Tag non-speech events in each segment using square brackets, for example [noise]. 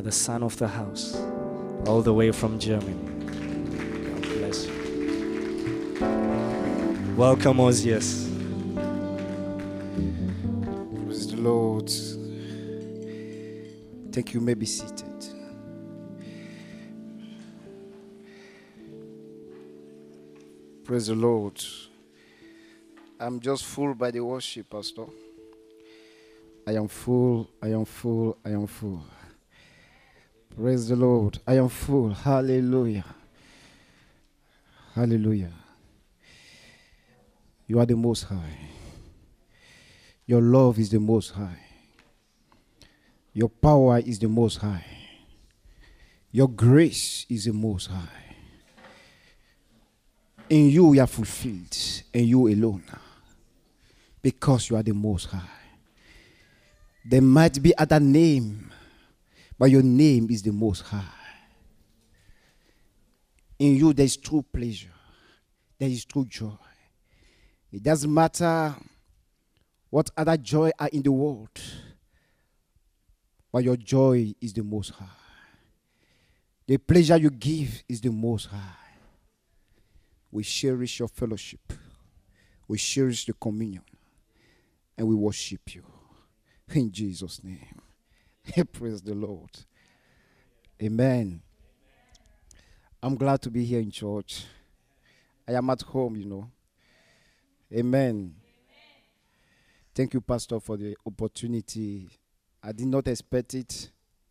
the son of the house, all the way from Germany. God bless you. Welcome, Ozias. Praise the Lord. Thank you. you May be seated. Praise the Lord. I'm just full by the worship, Pastor. I am full, I am full, I am full. Praise the Lord. I am full. Hallelujah. Hallelujah. You are the most high. Your love is the most high. Your power is the most high. Your grace is the most high. In you we are fulfilled, and you alone, because you are the most high. There might be other name, but your name is the most high. In you there is true pleasure, there is true joy. It doesn't matter what other joy are in the world, but your joy is the most high. The pleasure you give is the most high. We cherish your fellowship. We cherish the communion. And we worship you. In Jesus' name. [laughs] Praise the Lord. Amen. I'm glad to be here in church. I am at home, you know. Amen. Thank you, Pastor, for the opportunity. I did not expect it.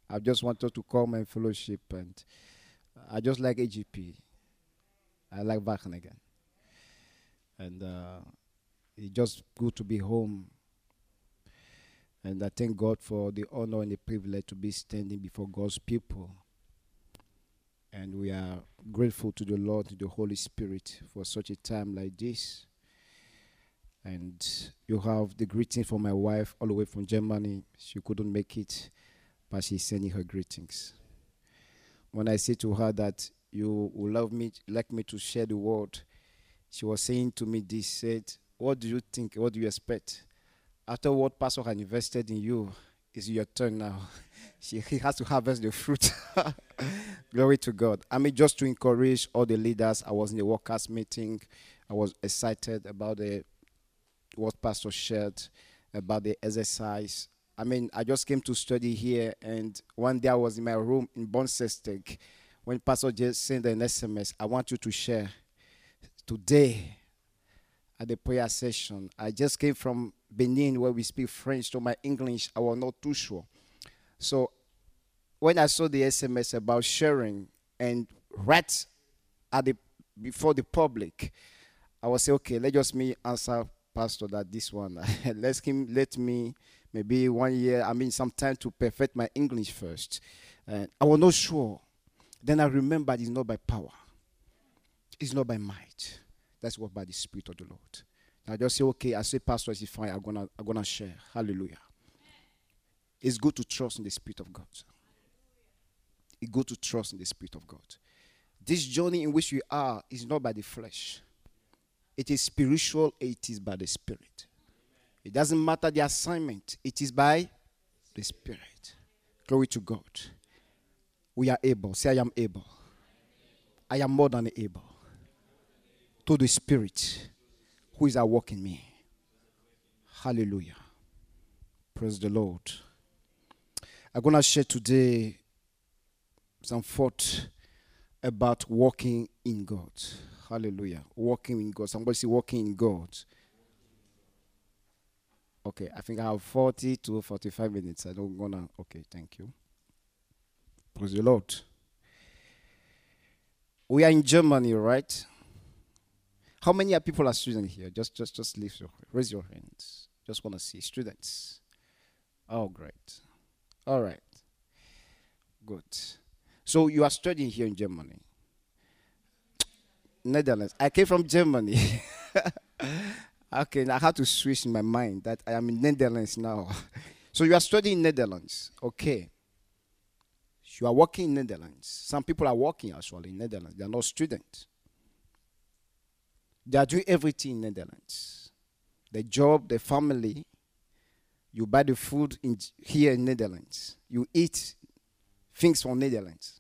I just wanted to come and fellowship, and I just like AGP. I like Wageningen. And uh, it's just good to be home. And I thank God for the honor and the privilege to be standing before God's people. And we are grateful to the Lord, to the Holy Spirit for such a time like this. And you have the greeting from my wife all the way from Germany. She couldn't make it, but she's sending her greetings. When I say to her that you will love me, like me to share the word, she was saying to me this, said, what do you think, what do you expect? After what pastor had invested in you, it's your turn now. [laughs] he has to harvest the fruit. [laughs] Glory to God. I mean, just to encourage all the leaders, I was in the workers' meeting. I was excited about the what Pastor shared about the exercise. I mean, I just came to study here, and one day I was in my room in Bornsesteeg when Pastor just sent an SMS. I want you to share today at the prayer session. I just came from Benin where we speak French, so my English I was not too sure. So when I saw the SMS about sharing and right at the before the public, I was say, okay, let just me answer pastor that this one. [laughs] Let him let me maybe one year i mean some time to perfect my english first. And i was not sure. Then i remembered it's not by power. It's not by might that's what by the spirit of the lord i just say okay i say pastor is i'm gonna i'm gonna share hallelujah it's good to trust in the spirit of god it's good to trust in the spirit of god this journey in which we are is not by the flesh it is spiritual, it is by the Spirit. It doesn't matter the assignment, it is by the Spirit. Glory to God. We are able. Say, I am able. I am more than able. To the Spirit who is at work in me. Hallelujah. Praise the Lord. I'm going to share today some thought about walking in God. Hallelujah. Walking in God. Somebody say walking in God. Okay, I think I have 40 to 45 minutes. I don't gonna okay, thank you. Praise the Lord. We are in Germany, right? How many people are students here? Just just just lift your raise your hands. Just wanna see students. Oh great. All right. Good. So you are studying here in Germany. Netherlands. I came from Germany. [laughs] okay, I had to switch in my mind that I am in Netherlands now. [laughs] so you are studying Netherlands. Okay. You are working in Netherlands. Some people are working actually in Netherlands. They are not students. They are doing everything in Netherlands. The job, the family. You buy the food in here in Netherlands. You eat things from Netherlands.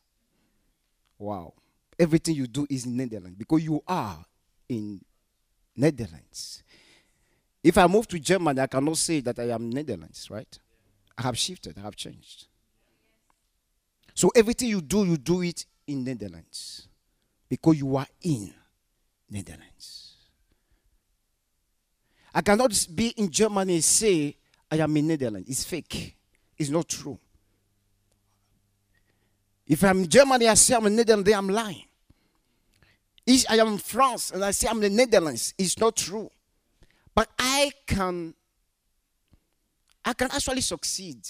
Wow. Everything you do is in Netherlands because you are in Netherlands. If I move to Germany, I cannot say that I am Netherlands, right? I have shifted, I have changed. So everything you do, you do it in Netherlands because you are in Netherlands. I cannot be in Germany and say I am in Netherlands. It's fake. It's not true. If I'm in Germany, I say I'm in Netherlands, then I'm lying. If I am in France and I say I'm in the Netherlands, it's not true. But I can I can actually succeed.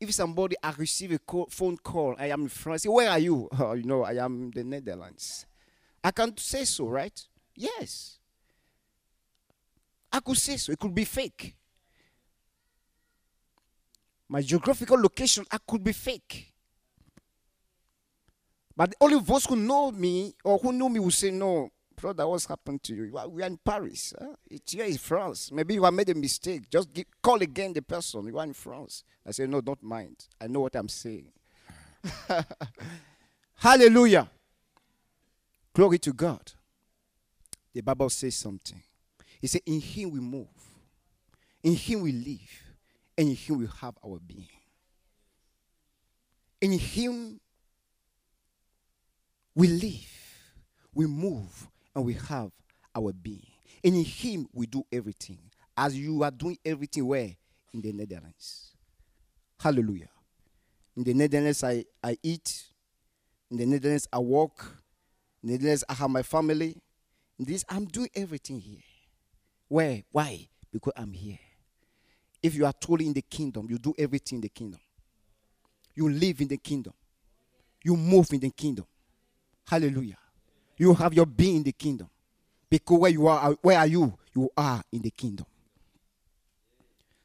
If somebody I receive a call, phone call, I am in France. Where are you? Oh, [laughs] you know, I am in the Netherlands. I can say so, right? Yes. I could say so. It could be fake. My geographical location, I could be fake. But only those who know me or who know me will say, No, brother, what's happened to you? We are in Paris. Huh? It's here in France. Maybe you have made a mistake. Just call again the person. You are in France. I say, No, don't mind. I know what I'm saying. [laughs] Hallelujah. Glory to God. The Bible says something. He said, In Him we move, in Him we live, and in Him we have our being. In Him we live, we move, and we have our being. In Him we do everything. As you are doing everything where? In the Netherlands. Hallelujah. In the Netherlands, I, I eat. In the Netherlands, I walk. The I have my family. This, I'm doing everything here. Where? Why? Because I'm here. If you are truly in the kingdom, you do everything in the kingdom. You live in the kingdom. You move in the kingdom. Hallelujah. You have your being in the kingdom. Because where you are, where are you? You are in the kingdom.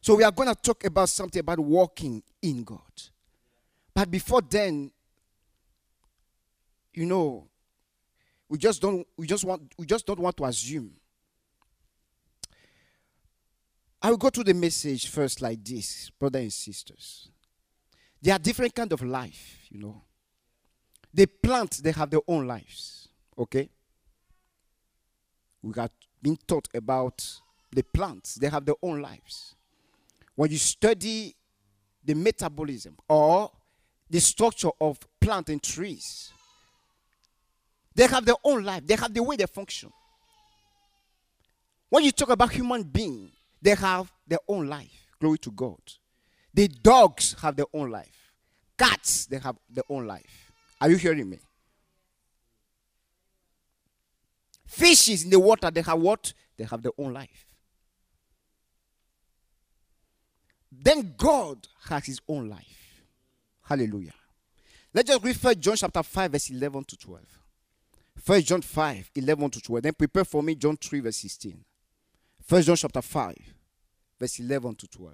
So we are going to talk about something about walking in God. But before then, you know, we just don't we just want we just don't want to assume. I will go to the message first like this, brothers and sisters. There are different kind of life, you know. The plants, they have their own lives. Okay? We got been taught about the plants, they have their own lives. When you study the metabolism or the structure of plant and trees, they have their own life. They have the way they function. When you talk about human being, they have their own life. Glory to God. The dogs have their own life. Cats, they have their own life. Are you hearing me? Fishes in the water, they have what? They have their own life. Then God has his own life. Hallelujah. Let's just read First John chapter 5, verse 11 to 12. First John 5, 11 to 12. Then prepare for me John 3, verse 16. First John chapter 5, verse 11 to 12.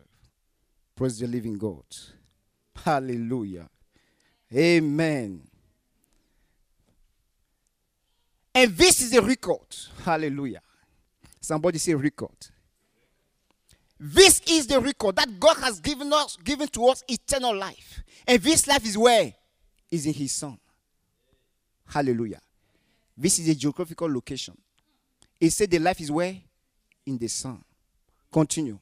Praise the living God. Hallelujah. Amen. And this is a record. Hallelujah. Somebody say record. This is the record that God has given us, given to us eternal life. And this life is where? Is in his son. Hallelujah. This is a geographical location. He said the life is where? In the sun. Continue.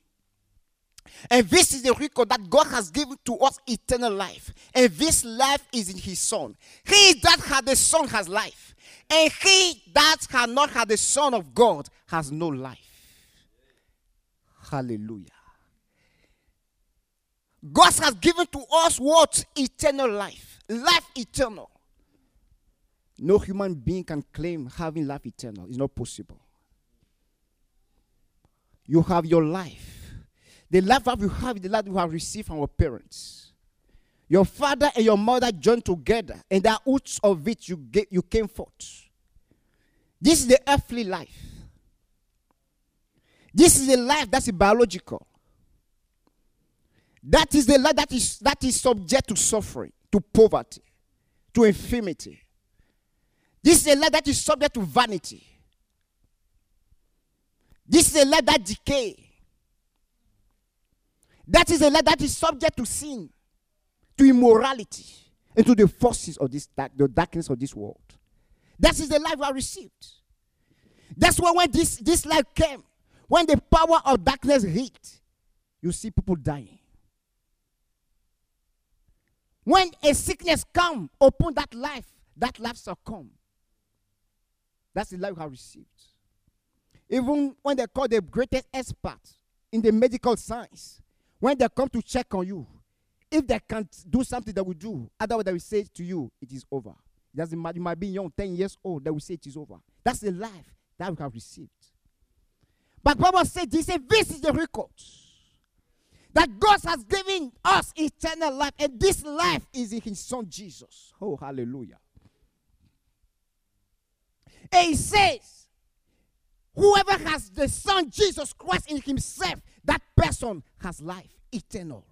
And this is the record that God has given to us eternal life. And this life is in his son. He that had the son has life. And he that had not had the son of God has no life. Hallelujah. God has given to us what? Eternal life. Life eternal. No human being can claim having life eternal. It's not possible. You have your life. The life that you have is the life you have received from your parents. Your father and your mother joined together, and the roots of it you, get, you came forth. This is the earthly life. This is a life that's biological. That is the life that is, that is subject to suffering, to poverty, to infirmity. This is a life that is subject to vanity. This is a life that decay. That is a life that is subject to sin, to immorality. into the forces of this dark, the darkness of this world. That is the life I received. That's why when this, this life came, when the power of darkness hit, you see people dying. When a sickness come upon that life, that life come. That's the life I received. Even when they call the greatest expert in the medical science, when they come to check on you, if they can't do something they will do, otherwise they will say to you, it is over. You might be young, 10 years old, they will say it is over. That's the life that we have received. But Bible said this, said, this is the record. That God has given us eternal life, and this life is in his son Jesus. Oh, hallelujah. And he says, Whoever has the Son Jesus Christ in himself, that person has life eternal.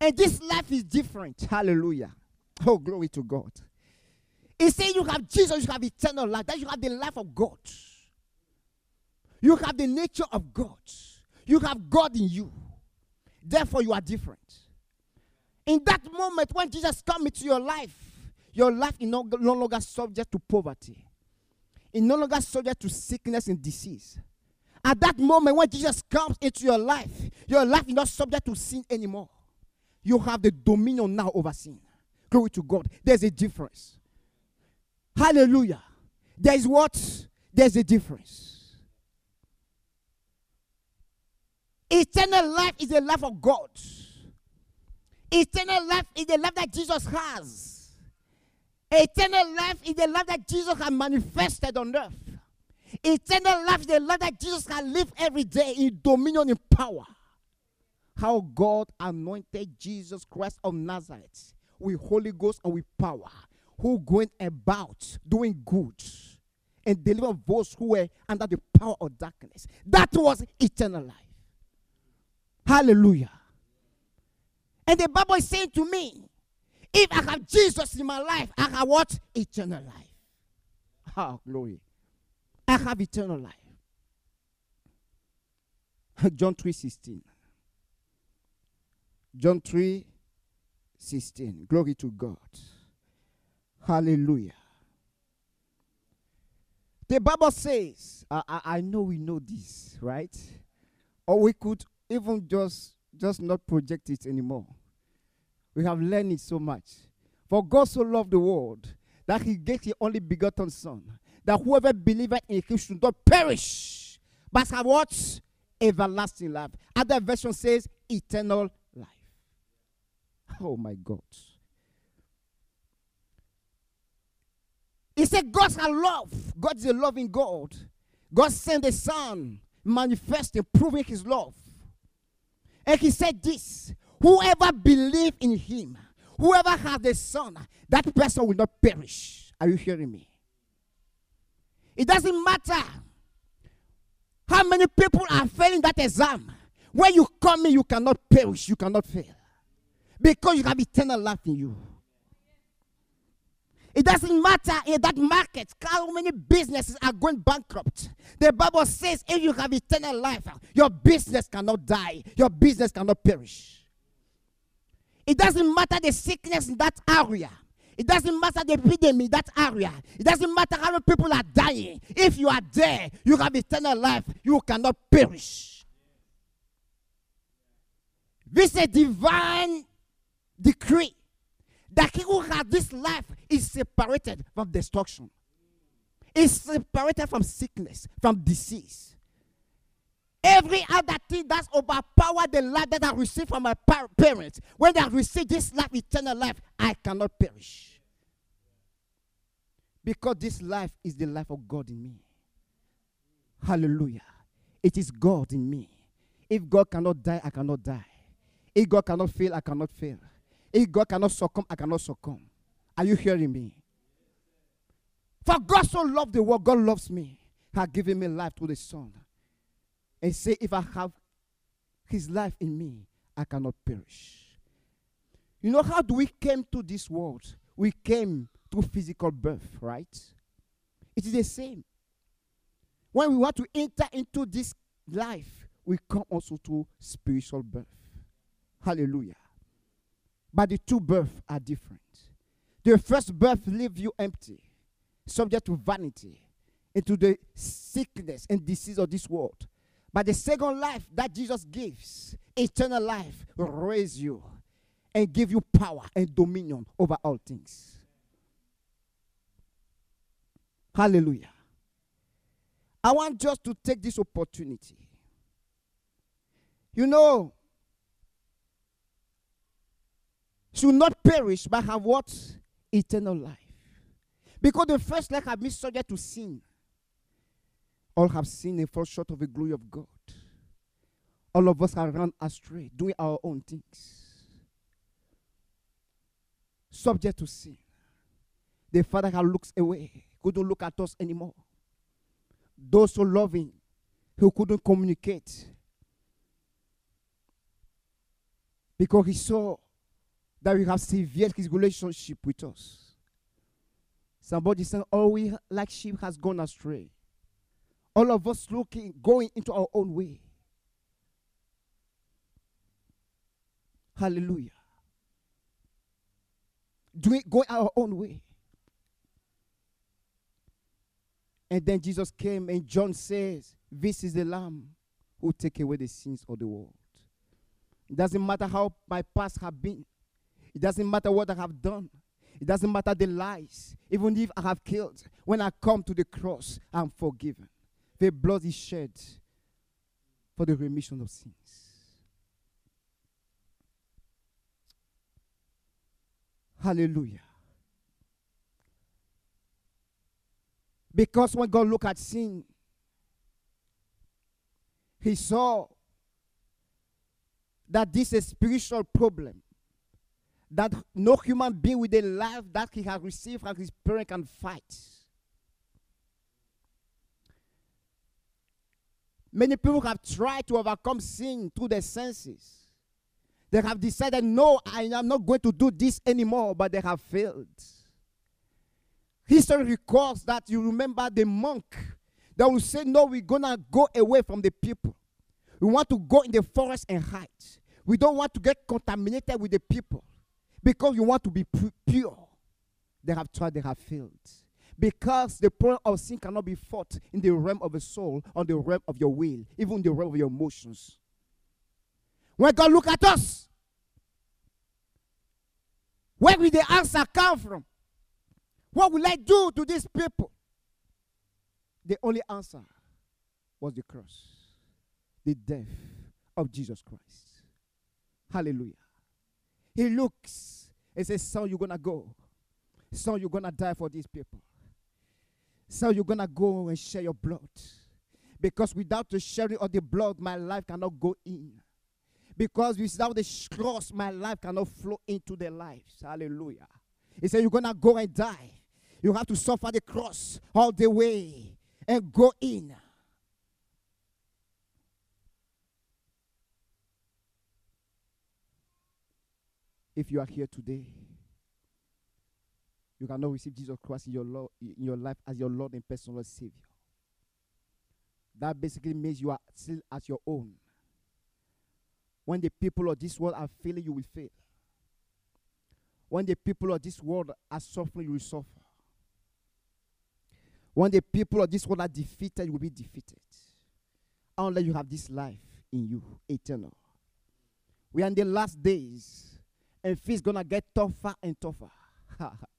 And this life is different. Hallelujah. Oh, glory to God. He said, You have Jesus, you have eternal life. That you have the life of God. You have the nature of God. You have God in you. Therefore, you are different. In that moment, when Jesus comes into your life, your life is no, no longer subject to poverty is no longer subject to sickness and disease. At that moment, when Jesus comes into your life, your life is not subject to sin anymore. You have the dominion now over sin. Glory to God. There's a difference. Hallelujah. There's what? There's a difference. Eternal life is the life of God. Eternal life is the life that Jesus has. Eternal life is the life that Jesus has manifested on earth. Eternal life is the life that Jesus has lived every day in dominion and power. How God anointed Jesus Christ of Nazareth with Holy Ghost and with power, who going about doing good and deliver those who were under the power of darkness. That was eternal life. Hallelujah. And the Bible is saying to me, if I have Jesus in my life, I have what? Eternal life. Oh, glory. I have eternal life. [laughs] John 3 16. John 3 16. Glory to God. Hallelujah. The Bible says, I, I, I know we know this, right? Or we could even just just not project it anymore. We have learned it so much. For God so loved the world that he gave his only begotten Son, that whoever believeth in him should not perish, but have what? Everlasting life. Other version says eternal life. Oh my God. He said God's a love. God is a loving God. God sent the Son, manifesting, proving his love. And he said this Whoever believe in him, whoever has the son, that person will not perish. Are you hearing me? It doesn't matter how many people are failing that exam. When you come in, you cannot perish, you cannot fail. Because you have eternal life in you. It doesn't matter in that market how many businesses are going bankrupt. The Bible says if you have eternal life, your business cannot die, your business cannot perish. It doesn't matter the sickness in that area. It doesn't matter the epidemic in that area. It doesn't matter how many people are dying. If you are there, you have eternal life. You cannot perish. This is a divine decree that he who has this life is separated from destruction. Is separated from sickness, from disease. Every other thing that's overpowered the life that I received from my par- parents, when I receive this life, eternal life, I cannot perish. Because this life is the life of God in me. Hallelujah. It is God in me. If God cannot die, I cannot die. If God cannot fail, I cannot fail. If God cannot succumb, I cannot succumb. Are you hearing me? For God so loved the world, God loves me. Has given me life through the Son and say, If I have his life in me, I cannot perish. You know, how do we came to this world? We came through physical birth, right? It is the same. When we want to enter into this life, we come also to spiritual birth. Hallelujah. But the two births are different. The first birth leaves you empty, subject to vanity, into the sickness and disease of this world. But the second life that Jesus gives, eternal life, will raise you and give you power and dominion over all things. Hallelujah. I want just to take this opportunity. You know, should not perish but have what? Eternal life. Because the first life have been subject to sin. All have sinned and fall short of the glory of God. All of us have run astray, doing our own things. Subject to sin. The Father looks away, couldn't look at us anymore. Those who so loving, who couldn't communicate. Because he saw that we have severed his relationship with us. Somebody said, All we like sheep has gone astray. All of us looking, going into our own way. Hallelujah. Doing going our own way. And then Jesus came, and John says, This is the Lamb who take away the sins of the world. It doesn't matter how my past have been. It doesn't matter what I have done. It doesn't matter the lies. Even if I have killed, when I come to the cross, I'm forgiven. The blood is shed for the remission of sins. Hallelujah. Because when God looked at sin, he saw that this is a spiritual problem that no human being with the life that he has received from his parent can fight. Many people have tried to overcome sin through their senses. They have decided, no, I am not going to do this anymore, but they have failed. History records that you remember the monk that will say, No, we're going to go away from the people. We want to go in the forest and hide. We don't want to get contaminated with the people because you want to be pure. They have tried, they have failed. Because the problem of sin cannot be fought in the realm of the soul, on the realm of your will, even the realm of your emotions. When God look at us, where will the answer come from? What will I do to these people? The only answer was the cross, the death of Jesus Christ. Hallelujah. He looks and says, Son, you're going to go. Son, you're going to die for these people. Son, you're going to go and share your blood. Because without the sharing of the blood, my life cannot go in. Because without the cross, my life cannot flow into their lives. Hallelujah. He said, You're going to go and die. You have to suffer the cross all the way and go in. If you are here today, you cannot receive Jesus Christ in your, Lord, in your life as your Lord and personal Savior. That basically means you are still at your own. When the people of this world are failing, you will fail. When the people of this world are suffering, you will suffer. When the people of this world are defeated, you will be defeated. Unless you have this life in you, eternal. We are in the last days, and things gonna get tougher and tougher. [laughs]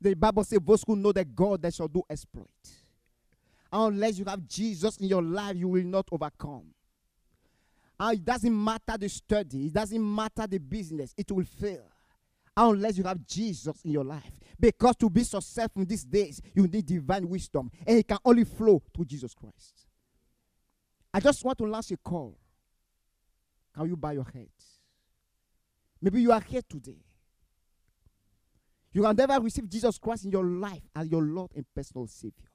the Bible says, "Those who know that God, that shall do exploit." Unless you have Jesus in your life, you will not overcome. And it doesn't matter the study, it doesn't matter the business, it will fail unless you have Jesus in your life. Because to be successful in these days, you need divine wisdom, and it can only flow through Jesus Christ. I just want to launch a call. Can you bow your head? Maybe you are here today. You have never receive Jesus Christ in your life as your Lord and personal Savior.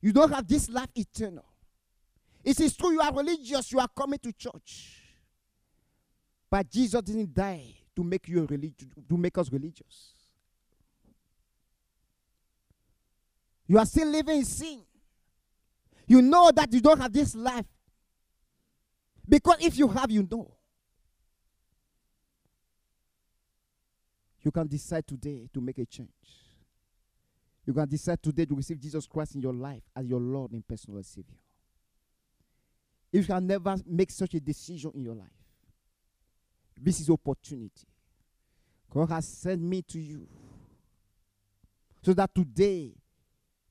You don't have this life eternal. It is true you are religious, you are coming to church. But Jesus didn't die to make you religious, to make us religious. You are still living in sin. You know that you don't have this life. Because if you have, you know. You can decide today to make a change. You can decide today to receive Jesus Christ in your life as your Lord and personal Savior. If you can never make such a decision in your life, this is opportunity. God has sent me to you so that today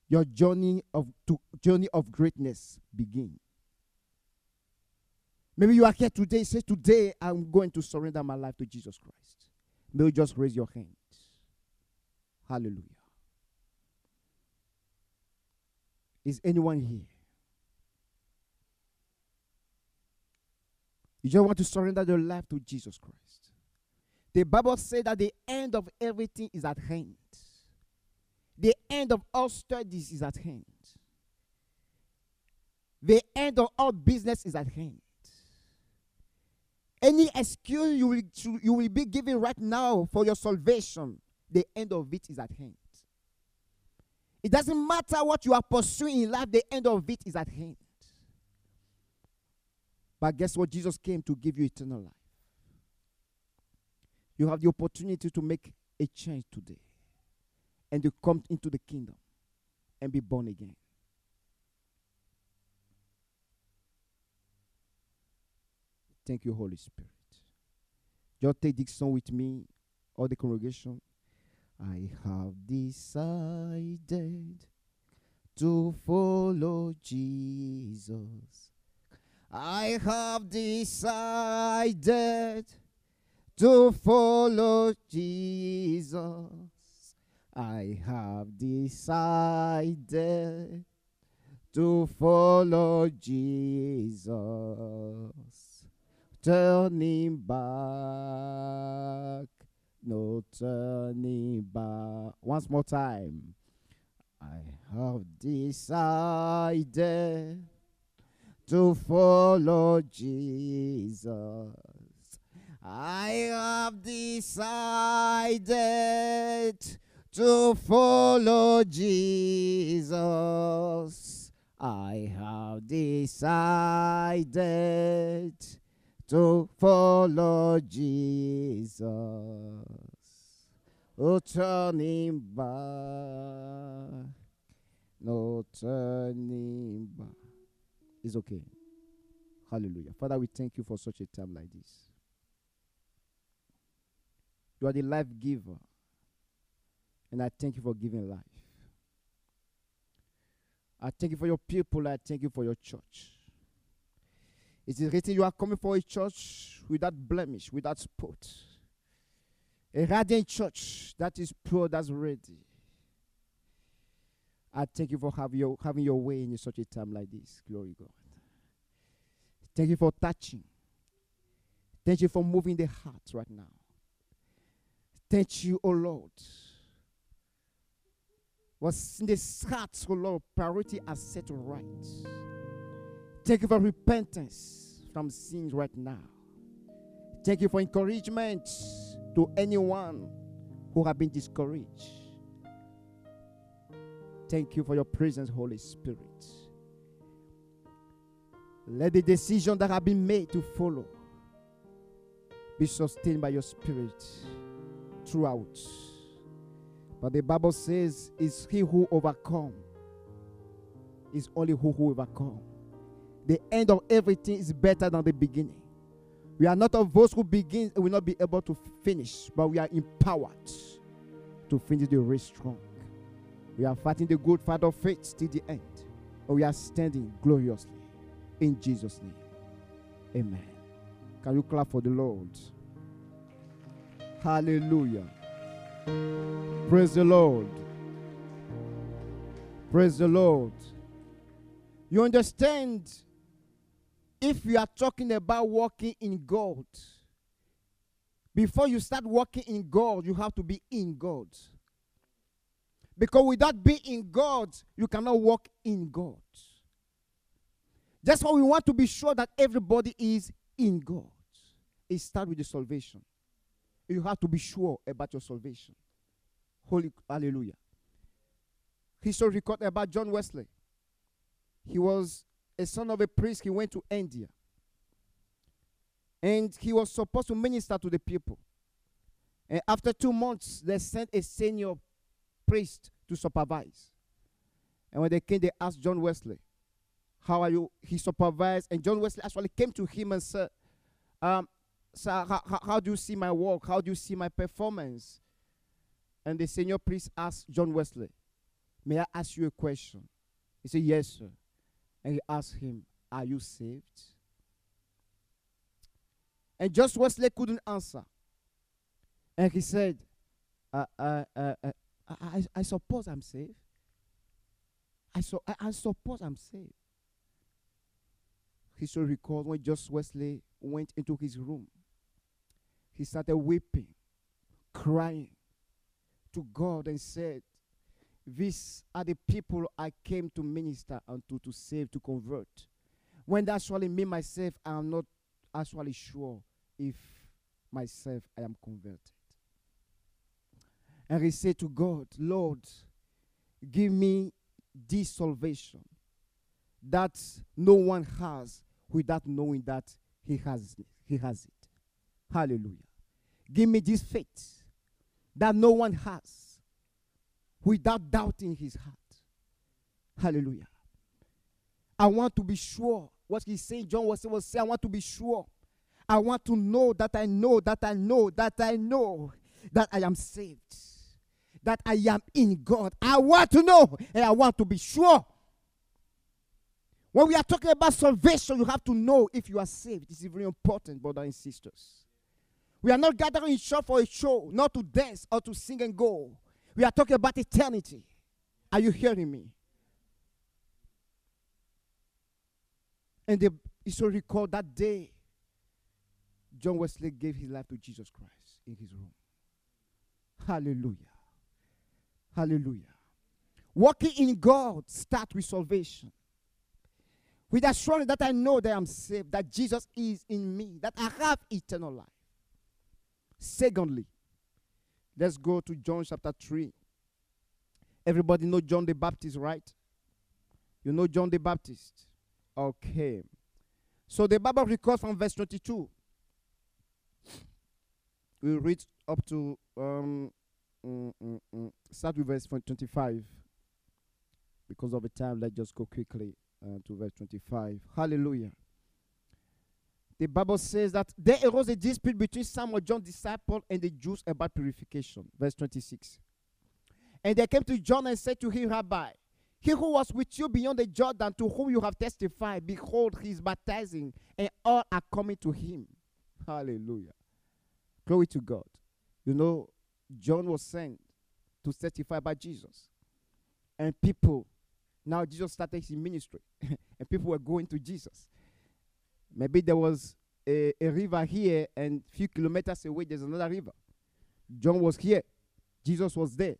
your journey of to journey of greatness begin. Maybe you are here today. Say, today I'm going to surrender my life to Jesus Christ. May you just raise your hands. Hallelujah. Is anyone here? You just want to surrender your life to Jesus Christ. The Bible says that the end of everything is at hand. The end of all studies is at hand. The end of all business is at hand. Any excuse you will, you will be given right now for your salvation, the end of it is at hand. It doesn't matter what you are pursuing in life, the end of it is at hand. But guess what? Jesus came to give you eternal life. You have the opportunity to make a change today and to come into the kingdom and be born again. Thank you, Holy Spirit. Just take this song with me, all the congregation. I have decided to follow Jesus. I have decided to follow Jesus. I have decided to follow Jesus. Turning back, no turning back. Once more time. I have decided to follow Jesus. I have decided to follow Jesus. I have decided to follow Jesus. Oh, turning back, no turning back. It's okay. Hallelujah. Father, we thank you for such a time like this. You are the life giver. And I thank you for giving life. I thank you for your people. I thank you for your church. It is written you are coming for a church without blemish, without spot. A radiant church that is pure, that's ready. I thank you for have your, having your way in such a time like this. Glory God. Thank you for touching. Thank you for moving the heart right now. Thank you, O oh Lord. Was in the heart, O oh Lord, priority are set right. Thank you for repentance from sins right now. Thank you for encouragement to anyone who have been discouraged. Thank you for your presence, Holy Spirit. Let the decision that have been made to follow be sustained by your spirit throughout. But the Bible says, "Is he who overcome is only who who overcome." The end of everything is better than the beginning. We are not of those who begin and will not be able to finish, but we are empowered to finish the race strong. We are fighting the good fight of faith till the end. and we are standing gloriously. In Jesus' name. Amen. Can you clap for the Lord? Hallelujah. Praise the Lord. Praise the Lord. You understand? If you are talking about walking in God, before you start walking in God, you have to be in God. Because without being in God, you cannot walk in God. That's why we want to be sure that everybody is in God. It starts with the salvation. You have to be sure about your salvation. Holy hallelujah. History record about John Wesley. He was a son of a priest. He went to India. And he was supposed to minister to the people. And after two months, they sent a senior priest to supervise. And when they came, they asked John Wesley, How are you? He supervised. And John Wesley actually came to him and said, um, Sir, how, how, do you see my work? How do you see my performance? And the senior priest asked John Wesley, May I ask you a question? He said, Yes, sir. And he asked him, Are you saved? And John Wesley couldn't answer. And he said, uh, uh, uh, uh, I, I, suppose I'm saved. I, so, I, I suppose I'm saved. History records when John Wesley went into his room, he started weeping, crying to God and said, These are the people I came to minister unto, to save, to convert. When actually me myself, I am not actually sure if myself I am converted. And he said to God, Lord, give me this salvation that no one has without knowing that he has he has it. Hallelujah. Give me this faith that no one has without doubting his heart. Hallelujah. I want to be sure what he's saying. John was, was saying, I want to be sure. I want to know that I know that I know that I know that I am saved. That I am in God. I want to know and I want to be sure. When we are talking about salvation, you have to know if you are saved. This is very important, brothers and sisters. We are not gathering in church for a show, not to dance or to sing and go. We are talking about eternity. Are you hearing me? And the history recall that day, John Wesley gave his life to Jesus Christ in his room. Hallelujah. Hallelujah. Walking in God start with salvation. With assurance that I know that I'm saved, that Jesus is in me, that I have eternal life. Secondly, let's go to John chapter 3. Everybody know John the Baptist, right? You know John the Baptist? Okay. So the Bible records from verse 22. We read up to um, mm, mm, mm, start with verse 25. Because of the time, let's just go quickly uh, to verse 25. Hallelujah. The Bible says that there arose a dispute between some of John's disciples and the Jews about purification. Verse 26. And they came to John and said to him, Rabbi, he who was with you beyond the Jordan, to whom you have testified, behold, he is baptizing, and all are coming to him. Hallelujah. Glory to God. You know, John was sent to testify about Jesus. And people, now Jesus started his ministry, [laughs] and people were going to Jesus. Maybe there was a, a river here, and a few kilometers away, there's another river. John was here, Jesus was there,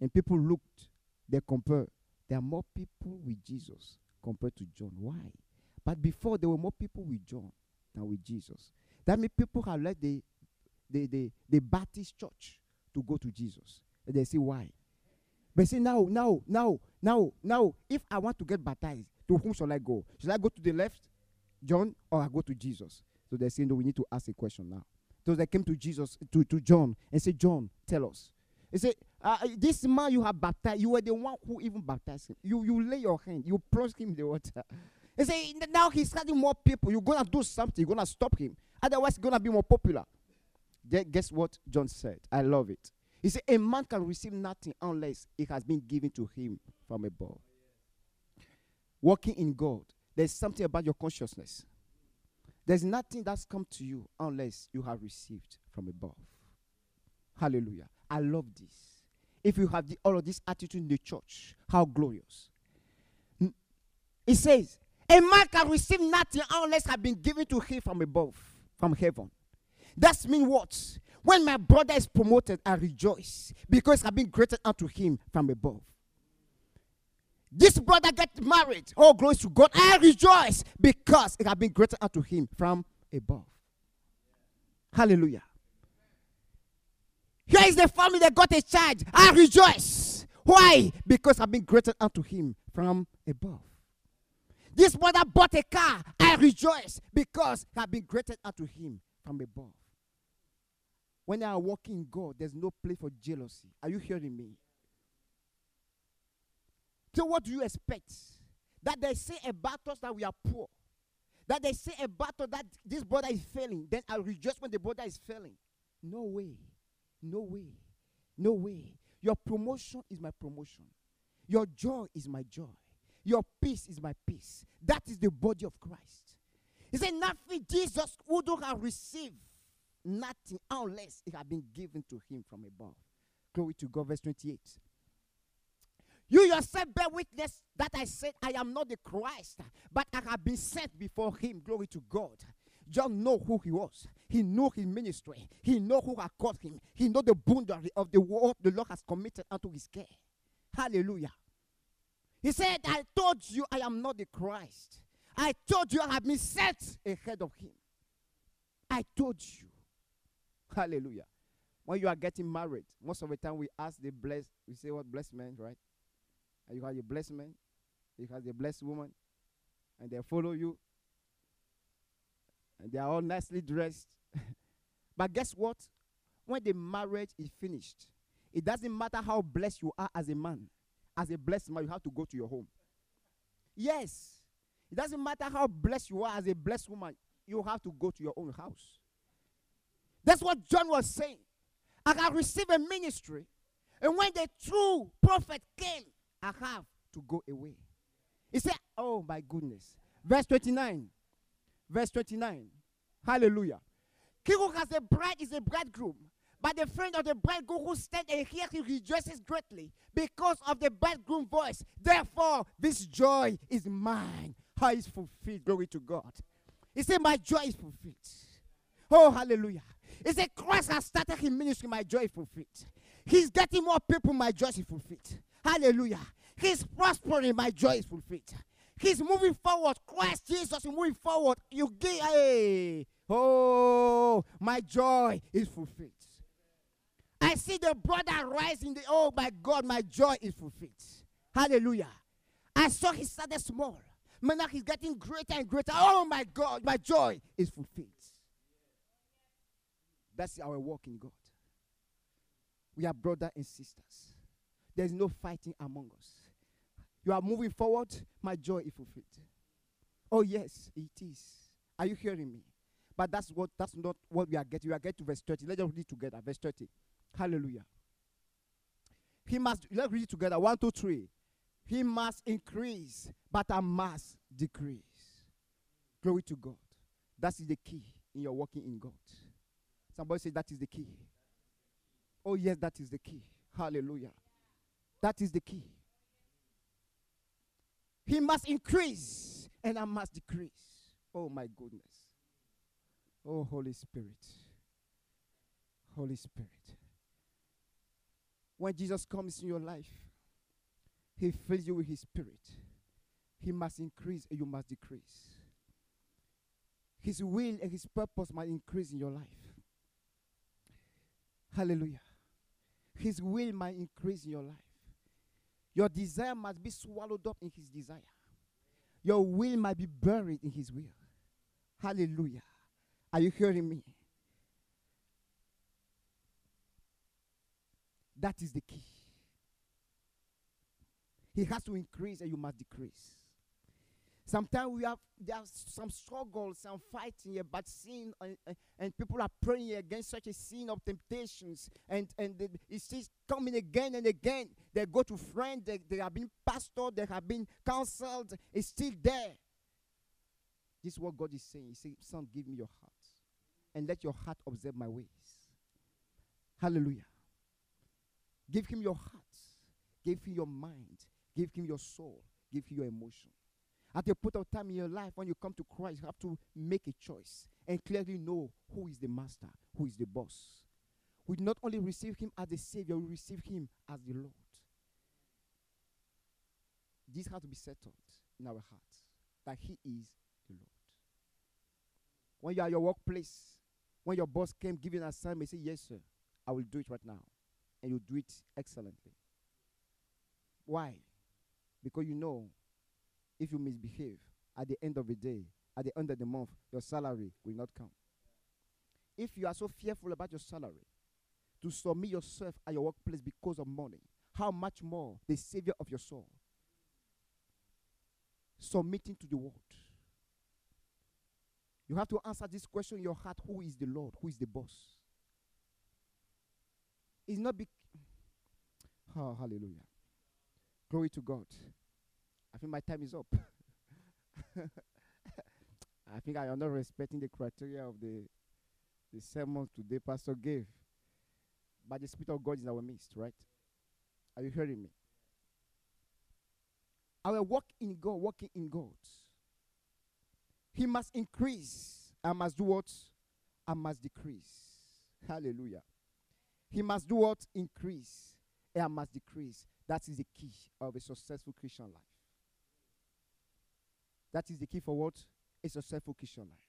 and people looked, they compared. There are more people with Jesus compared to John. Why? But before, there were more people with John than with Jesus. That means people have left the, the, the, the Baptist church to go to Jesus. And they say, why? But say, now, now, now, now, now, if I want to get baptized, to whom shall I go? Shall I go to the left, John, or I go to Jesus? So they say, no, we need to ask a question now. So they came to Jesus, to, to John, and said, John, tell us. He said, uh, this man you have baptized, you were the one who even baptized him. You, you lay your hand, you plunge him in the water. He said, now he's having more people. You're going to do something. You're going to stop him. Otherwise, he's going to be more popular. Then Guess what John said? I love it. He said, A man can receive nothing unless it has been given to him from above. Walking in God, there's something about your consciousness. There's nothing that's come to you unless you have received from above. Hallelujah. I love this. If you have the, all of this attitude in the church, how glorious. It says, A man can receive nothing unless I've been given to him from above, from heaven. That means what? When my brother is promoted, I rejoice because I've been granted unto him from above. This brother get married. Oh, glory to God. I rejoice because it has been granted unto him from above. Hallelujah. Here is the family that got a child. I rejoice. Why? Because I've been granted unto him from above. This brother bought a car. I rejoice because I've been granted unto him from above. When I walk in God, there's no place for jealousy. Are you hearing me? So, what do you expect? That they say about us that we are poor. That they say about us that this brother is failing. Then I rejoice when the brother is failing. No way. No way. No way. Your promotion is my promotion. Your joy is my joy. Your peace is my peace. That is the body of Christ. He said, Nothing Jesus would have received, nothing unless it had been given to him from above. Glory to God, verse 28. You yourself bear witness that I said, I am not the Christ, but I have been sent before him. Glory to God. John know who he was. He knew his ministry. He know who had called him. He know the boundary of the word the Lord has committed unto his care. Hallelujah. He said, I told you I am not the Christ. I told you I have been set ahead of him. I told you. Hallelujah. When you are getting married, most of the time we ask the blessed, we say what blessed man, right? And you have a blessed man, you have a blessed woman, and they follow you. And they are all nicely dressed. [laughs] but guess what? When the marriage is finished, it doesn't matter how blessed you are as a man. As a blessed man, you have to go to your home. Yes. It doesn't matter how blessed you are as a blessed woman, you have to go to your own house. That's what John was saying. I have received a ministry, and when the true prophet came, I have to go away. He said, Oh my goodness. Verse 29. Verse 29. Hallelujah. He who has a bride is a bridegroom. But the friend of the bridegroom who stands and hears he rejoices greatly because of the bridegroom voice. Therefore, this joy is mine. How is fulfilled. Glory to God. He said, My joy is fulfilled. Oh, hallelujah. He said, Christ has started his ministry, my joy is fulfilled. He's getting more people, my joy is fulfilled. Hallelujah. He's prospering, my joy is fulfilled. He's moving forward. Christ Jesus is moving forward. You get, hey, oh, my joy is fulfilled. I see the brother rising. The, oh my God, my joy is fulfilled. Hallelujah. I saw he started small. But now he's getting greater and greater. Oh my God, my joy is fulfilled. That's our walk in God. We are brothers and sisters. There's no fighting among us. You are moving forward, my joy is fulfilled. Oh, yes, it is. Are you hearing me? But that's what that's not what we are getting. We are getting to verse 30. Let's just read together. Verse 30. Hallelujah. He must let's read together. One, two, three. He must increase, but I must decrease. Glory to God. That is the key in your walking in God. Somebody say that is the key. Oh, yes, that is the key. Hallelujah. That is the key. He must increase, and I must decrease. Oh, my goodness. Oh, Holy Spirit. Holy Spirit. When Jesus comes in your life, He fills you with His Spirit. He must increase, and you must decrease. His will and His purpose must increase in your life. Hallelujah. His will might increase in your life. Your desire must be swallowed up in His desire. Your will might be buried in His will. Hallelujah. Are you hearing me? That is the key. He has to increase and you must decrease. Sometimes we have there are some struggles, some fighting here, but sin and, and people are praying against such a sin of temptations, and and it's just coming again and again. They go to friends, they, they have been pastored, they have been counseled. It's still there. This is what God is saying. He says, "Son, give me your heart, and let your heart observe my ways." Hallelujah. Give him your heart. Give him your mind. Give him your soul. Give him your emotion. At a point of time in your life, when you come to Christ, you have to make a choice and clearly know who is the master, who is the boss. We not only receive him as the Savior, we receive him as the Lord. This has to be settled in our hearts that he is the Lord. When you are at your workplace, when your boss came giving an assignment, say, Yes, sir, I will do it right now. And you do it excellently. Why? Because you know if you misbehave at the end of the day, at the end of the month, your salary will not come. If you are so fearful about your salary, to submit yourself at your workplace because of money, how much more the Savior of your soul submitting to the word? You have to answer this question in your heart who is the Lord? Who is the boss? It's not big. [sighs] Oh, ah, hallelujah. Glory to God. I think my time is up. [laughs] I think I am not respecting the criteria of the the sermon today Pastor gave. But the Spirit of God is our midst, right? Are you hearing me? Our walk in God, walking in God. He must increase. I must do what? I must decrease. Hallelujah. He must do what? Increase. And I must decrease. That is the key of a successful Christian life. That is the key for what? A successful Christian life.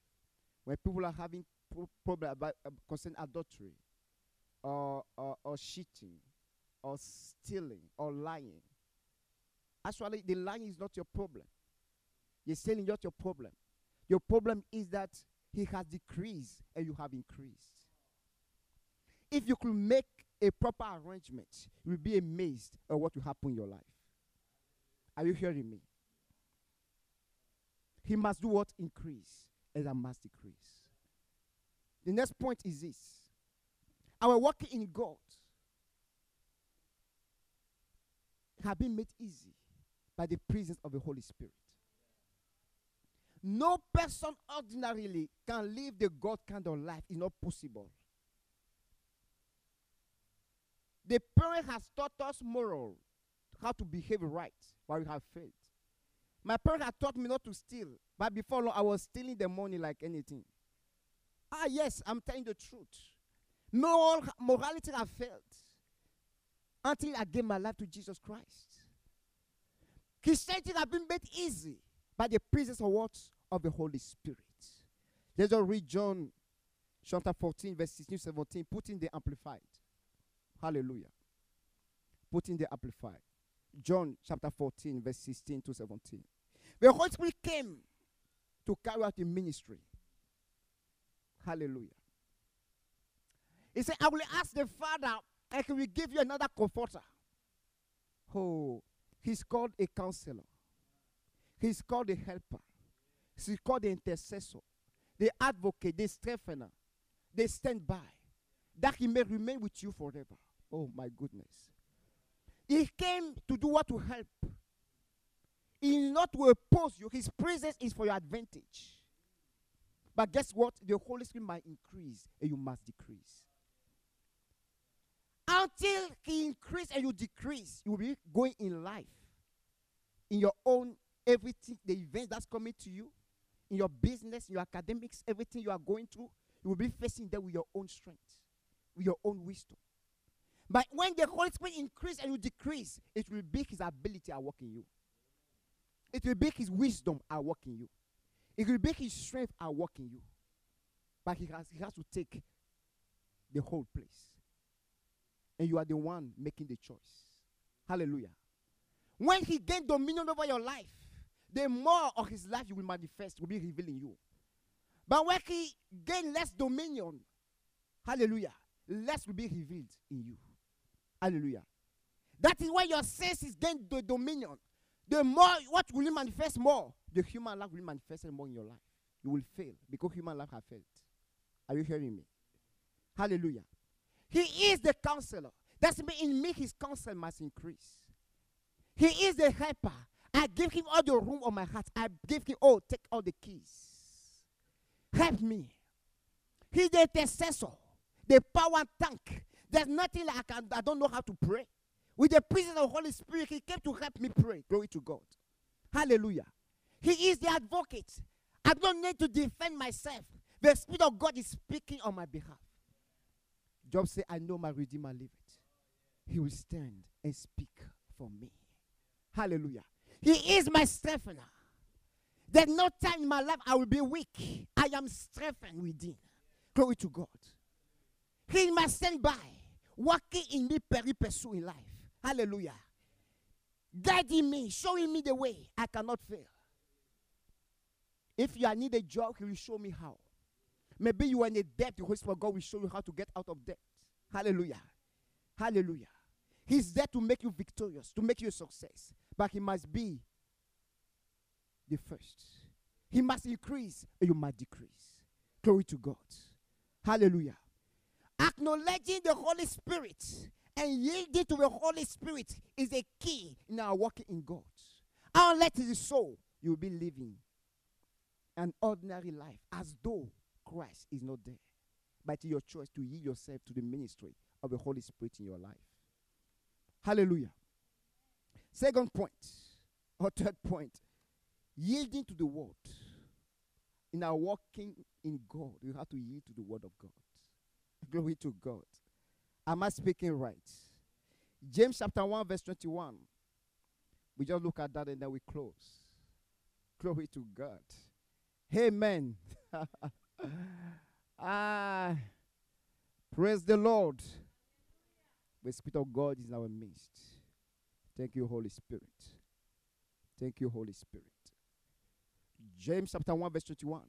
When people are having pro- problem about uh, concerning adultery, or, or or cheating, or stealing, or lying, actually the lying is not your problem. The stealing is not your problem. Your problem is that he has decreased and you have increased. If you could make a proper arrangement, you will be amazed at what will happen in your life. Are you hearing me? He must do what? Increase, and I must decrease. The next point is this our walking in God have been made easy by the presence of the Holy Spirit. No person ordinarily can live the God kind of life. It's not possible. The parent has taught us moral, how to behave right, but we have failed. My parents had taught me not to steal, but before long, I was stealing the money like anything. Ah, yes, I'm telling the truth. Moral, morality have failed until I gave my life to Jesus Christ. Christianity has been made easy by the presence of what? Of the Holy Spirit. Let's just read John chapter 14, verse 16 17. Put in the amplified. Hallelujah. Put in the amplified. John chapter 14, verse 16 to 17. The Holy Spirit came to carry out the ministry. Hallelujah. He said, I will ask the Father, and he will give you another comforter. Oh, he's called a counselor. He's called a helper. He's called the intercessor, the advocate, the strengthener, the standby, that he may remain with you forever. Oh my goodness. He came to do what to help. He is not to oppose you. His presence is for your advantage. But guess what? The Holy Spirit might increase and you must decrease. Until he increase and you decrease, you will be going in life. In your own everything, the events that's coming to you, in your business, in your academics, everything you are going through, you will be facing them with your own strength, with your own wisdom. But when the Holy Spirit increase and you decrease, it will be his ability at work in you. It will be his wisdom at work in you. It will be his strength at work in you. But he has, he has to take the whole place. And you are the one making the choice. Hallelujah. When he gain dominion over your life, the more of his life you will manifest, will be revealed in you. But when he gain less dominion, hallelujah, less will be revealed in you. Hallelujah. That is why your senses gain the dominion. The more, what will you manifest more? The human life will manifest more in your life. You will fail because human life has failed. Are you hearing me? Hallelujah. He is the counselor. That's mean in me his counsel must increase. He is the helper. I give him all the room of my heart. I give him, oh, take all the keys. Help me. He's the intercessor, the power tank. There's nothing like I, can, I don't know how to pray. With the presence of the Holy Spirit, He came to help me pray. Glory to God. Hallelujah. He is the advocate. I don't need to defend myself. The Spirit of God is speaking on my behalf. Job said, I know my Redeemer liveth. He will stand and speak for me. Hallelujah. He is my strengthener. There's no time in my life I will be weak. I am strengthened within. Glory to God. He must stand by, working in me peri in life. Hallelujah. Guiding me, showing me the way. I cannot fail. If you are need a job, he will show me how. Maybe you are in a debt, the Holy Spirit God will show you how to get out of debt. Hallelujah. Hallelujah. He's there to make you victorious, to make you a success. But he must be the first. He must increase, you must decrease. Glory to God. Hallelujah. Acknowledging the Holy Spirit and yielding to the Holy Spirit is a key in our walking in God. Unless it is so, you will be living an ordinary life as though Christ is not there. But your choice to yield yourself to the ministry of the Holy Spirit in your life. Hallelujah. Second point, or third point, yielding to the word. In our walking in God, you have to yield to the word of God. [laughs] Glory to God. Am I speaking right? James chapter 1, verse 21. We just look at that and then we close. Glory to God. Amen. [laughs] ah, praise the Lord. The Spirit of God is in our midst. Thank you, Holy Spirit. Thank you, Holy Spirit. James chapter 1, verse 21.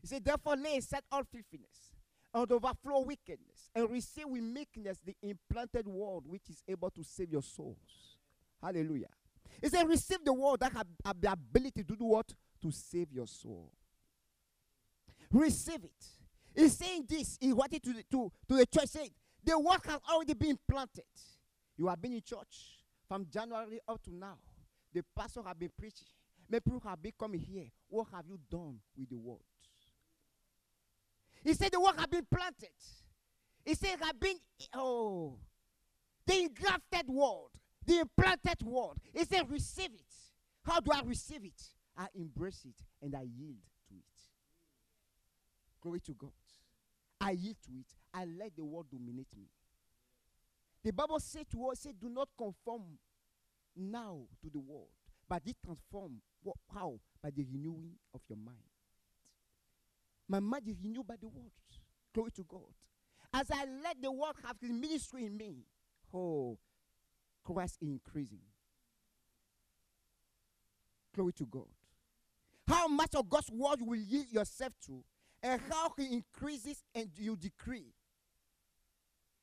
He said, Therefore lay aside all filthiness and overflow wickedness, and receive with meekness the implanted word which is able to save your souls. Hallelujah. He said, Receive the word that have, have the ability to do what? To save your soul. Receive it. He's saying this. He wanted to, to, to the church saying, The word has already been planted. You have been in church from January up to now. The pastor have been preaching. Many people have been coming here. What have you done with the word? He said the word have been planted. He said have been oh the engrafted word, the implanted word. He said receive it. How do I receive it? I embrace it and I yield to it. Glory to God. I yield to it. I let the word dominate me. The Bible said to us, say, do not conform now to the world, but it transform. What, how? By the renewing of your mind. My mind is renewed by the word. Glory to God. As I let the word have his ministry in me, oh, Christ increasing. Glory to God. How much of God's word you will yield yourself to, and how he increases and you decree,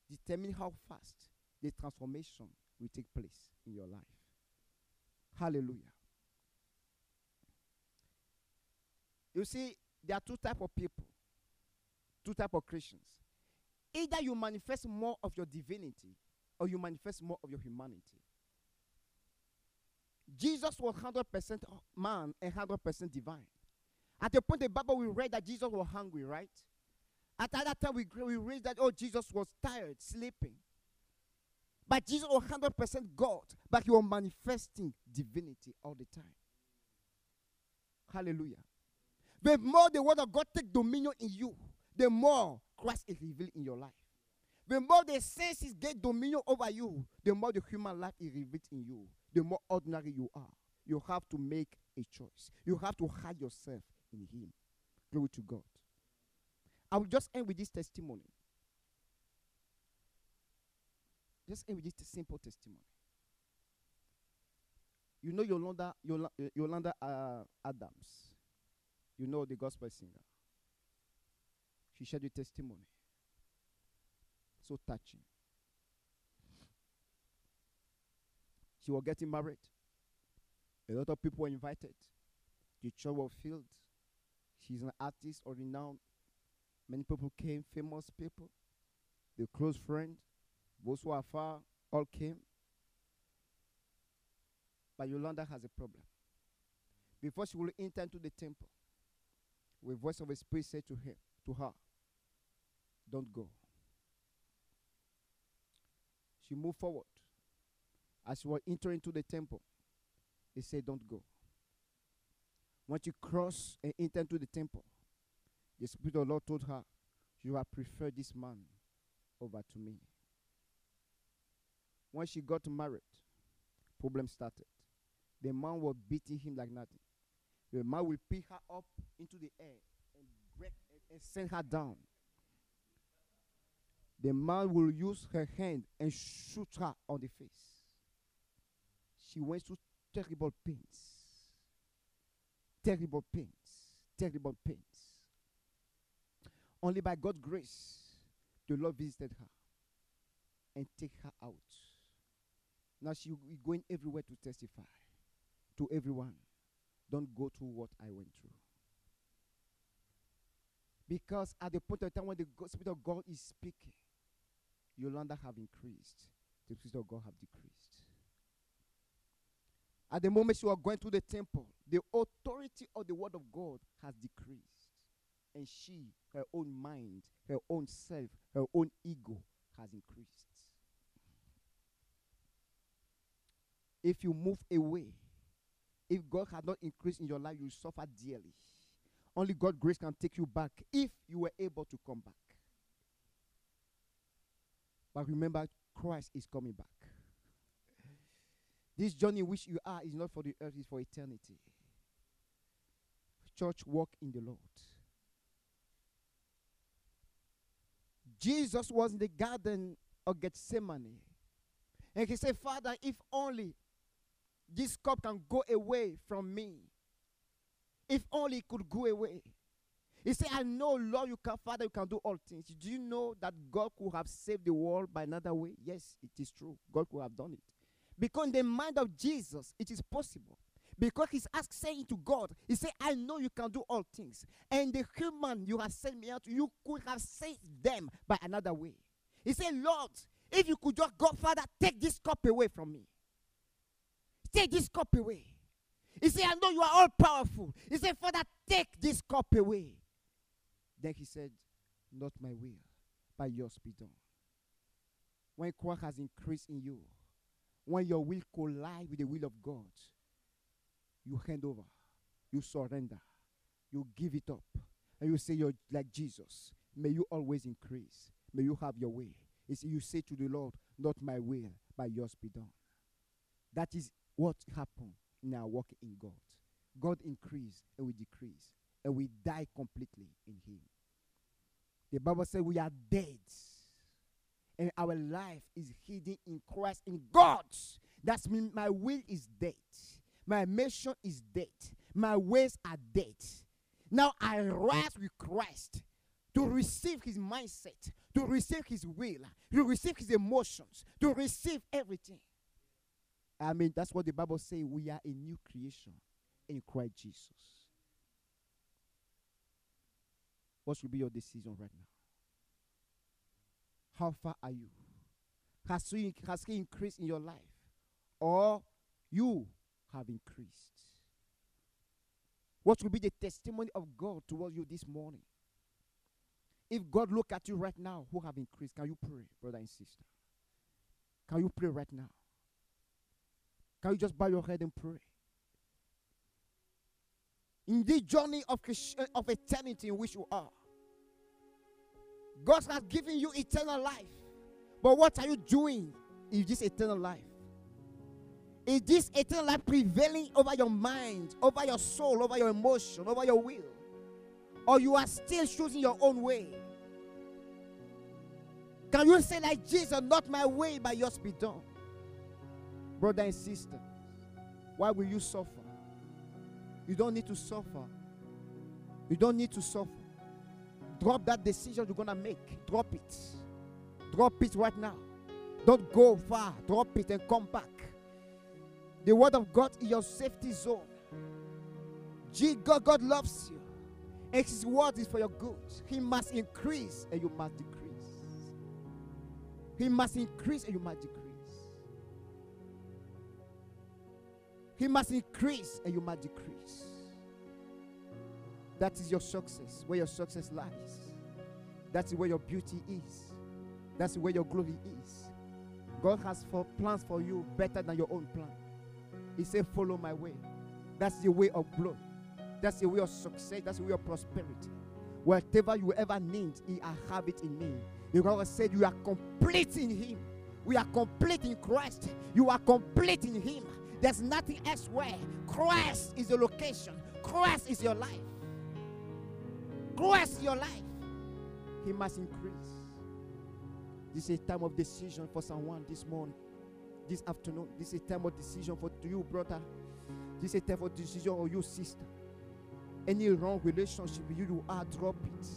determine how fast the transformation will take place in your life. Hallelujah. You see, there are two type of people, two type of Christians. Either you manifest more of your divinity, or you manifest more of your humanity. Jesus was 100% man and 100% divine. At the point in the Bible, we read that Jesus was hungry, right? At that time, we, we read that, oh, Jesus was tired, sleeping. But Jesus was 100% God, but he was manifesting divinity all the time. Hallelujah. The more the word of God take dominion in you, the more Christ is revealed in your life. The more the senses get dominion over you, the more the human life is revealed in you, the more ordinary you are. You have to make a choice. You have to hide yourself in Him. Glory to God. I will just end with this testimony. Just end with this simple testimony. You know Yolanda, Yolanda, Yolanda uh, Adams. You know the gospel singer. She shared a testimony. So touching. She was getting married. A lot of people were invited. The church was filled. She's an artist or renowned. Many people came, famous people, the close friend, those who are far, all came. But Yolanda has a problem. Before she will enter into the temple, with voice of the spirit said to him, to her, Don't go. She moved forward. As she was entering into the temple, he said, Don't go. Once you cross and enter into the temple, the Spirit of the Lord told her, You have preferred this man over to me. When she got married, problem started. The man was beating him like nothing. The man will pick her up into the air and break and, send her down. The man will use her hand and shoot her on the face. She went through terrible pains. Terrible pains. Terrible pains. Only by God's grace, the Lord visited her. and take her out. Now she going everywhere to testify to everyone. Don't go through what I went through. Because at the point of time when the Spirit of God is speaking, your Yolanda have increased, the Spirit of God have decreased. At the moment you are going to the temple, the authority of the word of God has decreased. And she, her own mind, her own self, her own ego has increased. If you move away, if God had not increased in your life, you suffer dearly. Only God grace can take you back if you were able to come back. But remember, Christ is coming back. This journey which you are is not for the earth, it's for eternity. Church, walk in the Lord. Jesus was in the garden of Gethsemane. And he said, Father, if only this cup can go away from me. If only it could go away. He said, I know, Lord, you can, Father, you can do all things. Do you know that God could have saved the world by another way? Yes, it is true. God could have done it. Because in the mind of Jesus, it is possible. Because he's asked, saying to God, He said, I know you can do all things. And the human you have sent me out, you could have saved them by another way. He said, Lord, if you could just go, Father, take this cup away from me. Take this cup away. He said, I know you are all powerful. He said, Father, take this cup away. Then he said, Not my will, but yours be done. When quark has increased in you, when your will collide with the will of God, you hand over, you surrender, you give it up, and you say you're like Jesus. May you always increase. May you have your way. It's, you say to the Lord, Not my will, but yours be done. That is what happened in our walk in God. God increase and we decrease, and we die completely in Him. The Bible says we are dead, and our life is hidden in Christ in God. That means my will is dead, my mission is dead, my ways are dead. Now I rise with Christ to receive his mindset, to receive his will, to receive his emotions, to receive everything. I mean, that's what the Bible says. We are a new creation in Christ Jesus. What should be your decision right now? How far are you? Has he, has he increased in your life? Or you have increased? What will be the testimony of God towards you this morning? If God look at you right now, who have increased, can you pray, brother and sister? Can you pray right now? Can you just bow your head and pray? In this journey of, uh, of eternity in which you are, God has given you eternal life. But what are you doing in this eternal life? Is this eternal life prevailing over your mind, over your soul, over your emotion, over your will? Or you are still choosing your own way? Can you say, like Jesus, not my way, but yours be done? Brother and sister, why will you suffer? You don't need to suffer. You don't need to suffer. Drop that decision you're going to make. Drop it. Drop it right now. Don't go far. Drop it and come back. The word of God is your safety zone. G God, God loves you. And his word is for your good. He must increase and you must decrease. He must increase and you must decrease. He must increase and you must decrease. That is your success, where your success lies. That's where your beauty is. That's where your glory is. God has for plans for you better than your own plan. He said, Follow my way. That's the way of glory. That's the way of success. That's the way of prosperity. Whatever you ever need, I have it in me. You God said, You are complete in Him. We are complete in Christ. You are complete in Him. There's nothing elsewhere. Christ is your location. Christ is your life. Christ is your life. He must increase. This is a time of decision for someone this morning, this afternoon. This is a time of decision for you, brother. This is a time of decision for you, sister. Any wrong relationship you, you are, drop it.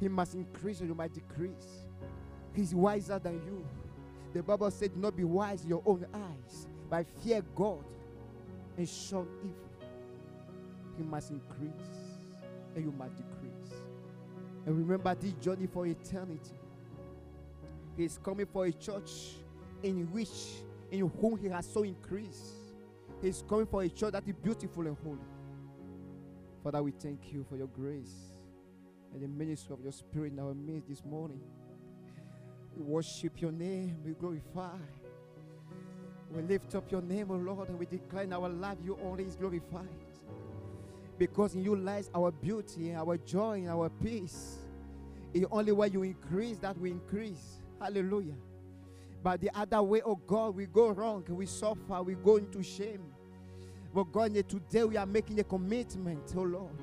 He must increase or you might decrease. He's wiser than you. The Bible said, "Do not be wise in your own eyes, but fear God and shun evil." He must increase and you must decrease. And remember this journey for eternity. He is coming for a church in which, in whom He has so increased. He is coming for a church that is beautiful and holy. Father, we thank you for your grace and the ministry of your spirit in our midst this morning. We worship your name, we glorify. We lift up your name, O Lord, and we declare in our life you only is glorified. Because in you lies our beauty, our joy, and our peace. The only way you increase that we increase. Hallelujah. But the other way, oh God, we go wrong, we suffer, we go into shame. But God, today we are making a commitment, oh Lord,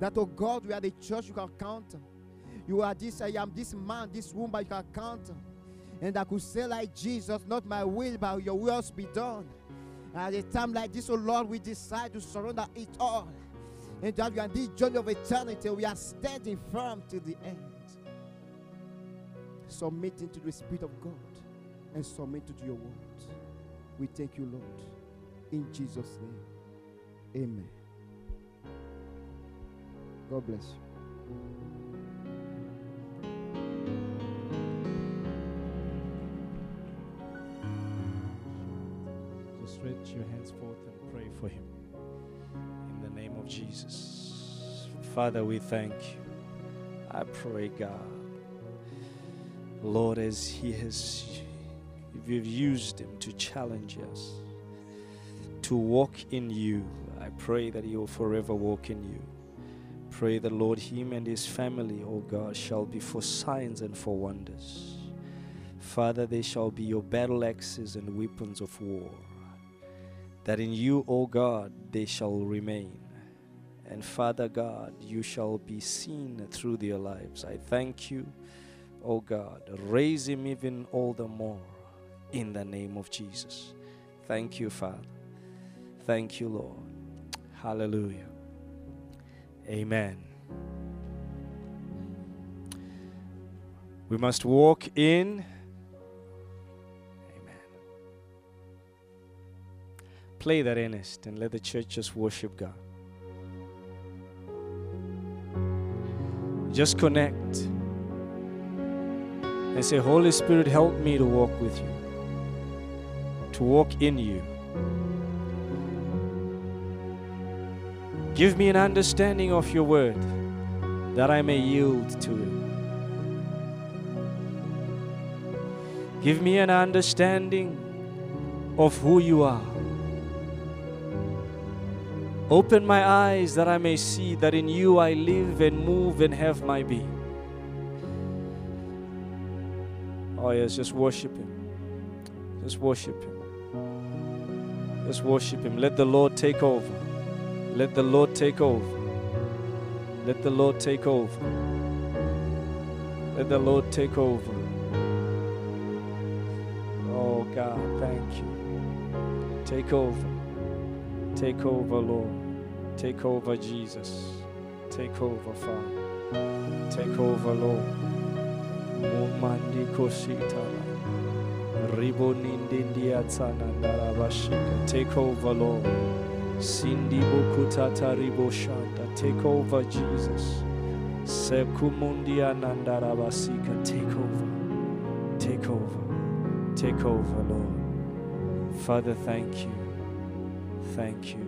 that oh God, we are the church you can count. You are this, I am this man, this woman you can count. And I could say like Jesus, not my will, but your will be done. At a time like this, oh Lord, we decide to surrender it all. And that we are this journey of eternity, we are standing firm to the end. Submitting to the Spirit of God and submitting to your word. We thank you, Lord. In Jesus' name. Amen. God bless you. Stretch your hands forth and pray for him. In the name of Jesus. Father, we thank you. I pray, God. Lord, as he has, you've used him to challenge us, to walk in you, I pray that he will forever walk in you. Pray that, Lord, him and his family, O God, shall be for signs and for wonders. Father, they shall be your battle axes and weapons of war. That in you, O God, they shall remain. And Father God, you shall be seen through their lives. I thank you, O God. Raise him even all the more in the name of Jesus. Thank you, Father. Thank you, Lord. Hallelujah. Amen. We must walk in. Play that earnest and let the church just worship God. Just connect and say, Holy Spirit, help me to walk with you, to walk in you. Give me an understanding of your word that I may yield to it. Give me an understanding of who you are. Open my eyes that I may see that in you I live and move and have my being. Oh, yes, just worship Him. Just worship Him. Just worship Him. Let the Lord take over. Let the Lord take over. Let the Lord take over. Let the Lord take over. Oh God, thank you. Take over. Take over, Lord. Take over, Jesus. Take over, Father. Take over, Lord. Mumandi kositara. Ribonindindiatsana ndarabashika. Take over, Lord. Sindi bukutata riboshanda. Take over, Jesus. Sekumundia nandarabasika. Take over. Take over. Take over, Lord. Father, thank you. Thank you.